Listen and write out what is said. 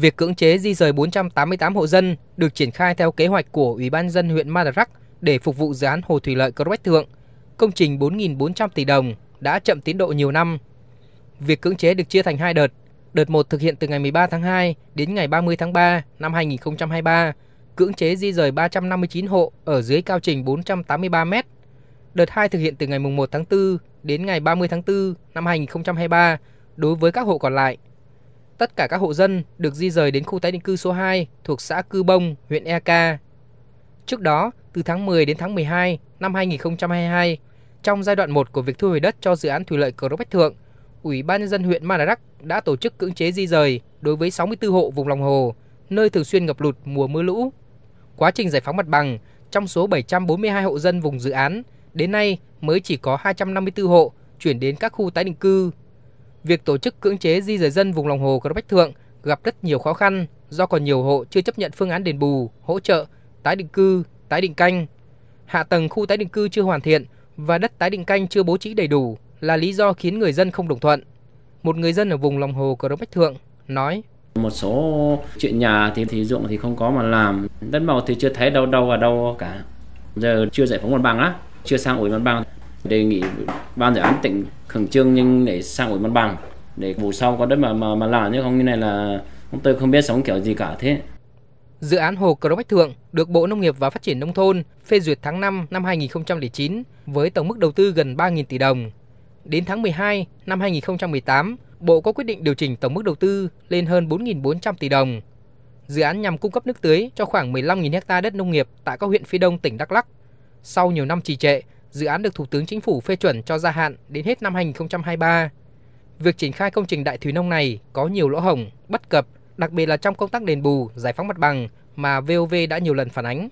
Việc cưỡng chế di rời 488 hộ dân được triển khai theo kế hoạch của Ủy ban dân huyện Madarak để phục vụ dự án hồ thủy lợi Crobách Thượng, công trình 4.400 tỷ đồng đã chậm tiến độ nhiều năm. Việc cưỡng chế được chia thành hai đợt. Đợt 1 thực hiện từ ngày 13 tháng 2 đến ngày 30 tháng 3 năm 2023, cưỡng chế di rời 359 hộ ở dưới cao trình 483 m. Đợt 2 thực hiện từ ngày 1 tháng 4 đến ngày 30 tháng 4 năm 2023 đối với các hộ còn lại. Tất cả các hộ dân được di rời đến khu tái định cư số 2 thuộc xã Cư Bông, huyện Eka. Trước đó, từ tháng 10 đến tháng 12 năm 2022, trong giai đoạn 1 của việc thu hồi đất cho dự án thủy lợi Cờ Rốc Bách Thượng, Ủy ban nhân dân huyện Madarak đã tổ chức cưỡng chế di rời đối với 64 hộ vùng lòng hồ, nơi thường xuyên ngập lụt mùa mưa lũ. Quá trình giải phóng mặt bằng, trong số 742 hộ dân vùng dự án, đến nay mới chỉ có 254 hộ chuyển đến các khu tái định cư. Việc tổ chức cưỡng chế di rời dân vùng lòng hồ Cờ Bách Thượng gặp rất nhiều khó khăn do còn nhiều hộ chưa chấp nhận phương án đền bù, hỗ trợ, tái định cư, tái định canh. Hạ tầng khu tái định cư chưa hoàn thiện và đất tái định canh chưa bố trí đầy đủ là lý do khiến người dân không đồng thuận. Một người dân ở vùng lòng hồ Cờ Bách Thượng nói: một số chuyện nhà thì thì dụng thì không có mà làm đất màu thì chưa thấy đâu đâu ở đâu cả giờ chưa giải phóng mặt bằng á chưa sang ủy mặt bằng đề nghị ban dự án tỉnh khẩn trương nhưng để sang ủy mặt bằng để vụ sau có đất mà mà mà làm chứ không như này là tôi không biết sống kiểu gì cả thế Dự án hồ Cờ Bách Thượng được Bộ Nông nghiệp và Phát triển Nông thôn phê duyệt tháng 5 năm 2009 với tổng mức đầu tư gần 3.000 tỷ đồng. Đến tháng 12 năm 2018, Bộ có quyết định điều chỉnh tổng mức đầu tư lên hơn 4.400 tỷ đồng. Dự án nhằm cung cấp nước tưới cho khoảng 15.000 ha đất nông nghiệp tại các huyện phía đông tỉnh Đắk Lắk. Sau nhiều năm trì trệ, dự án được Thủ tướng Chính phủ phê chuẩn cho gia hạn đến hết năm 2023. Việc triển khai công trình đại thủy nông này có nhiều lỗ hổng, bất cập, đặc biệt là trong công tác đền bù, giải phóng mặt bằng mà VOV đã nhiều lần phản ánh.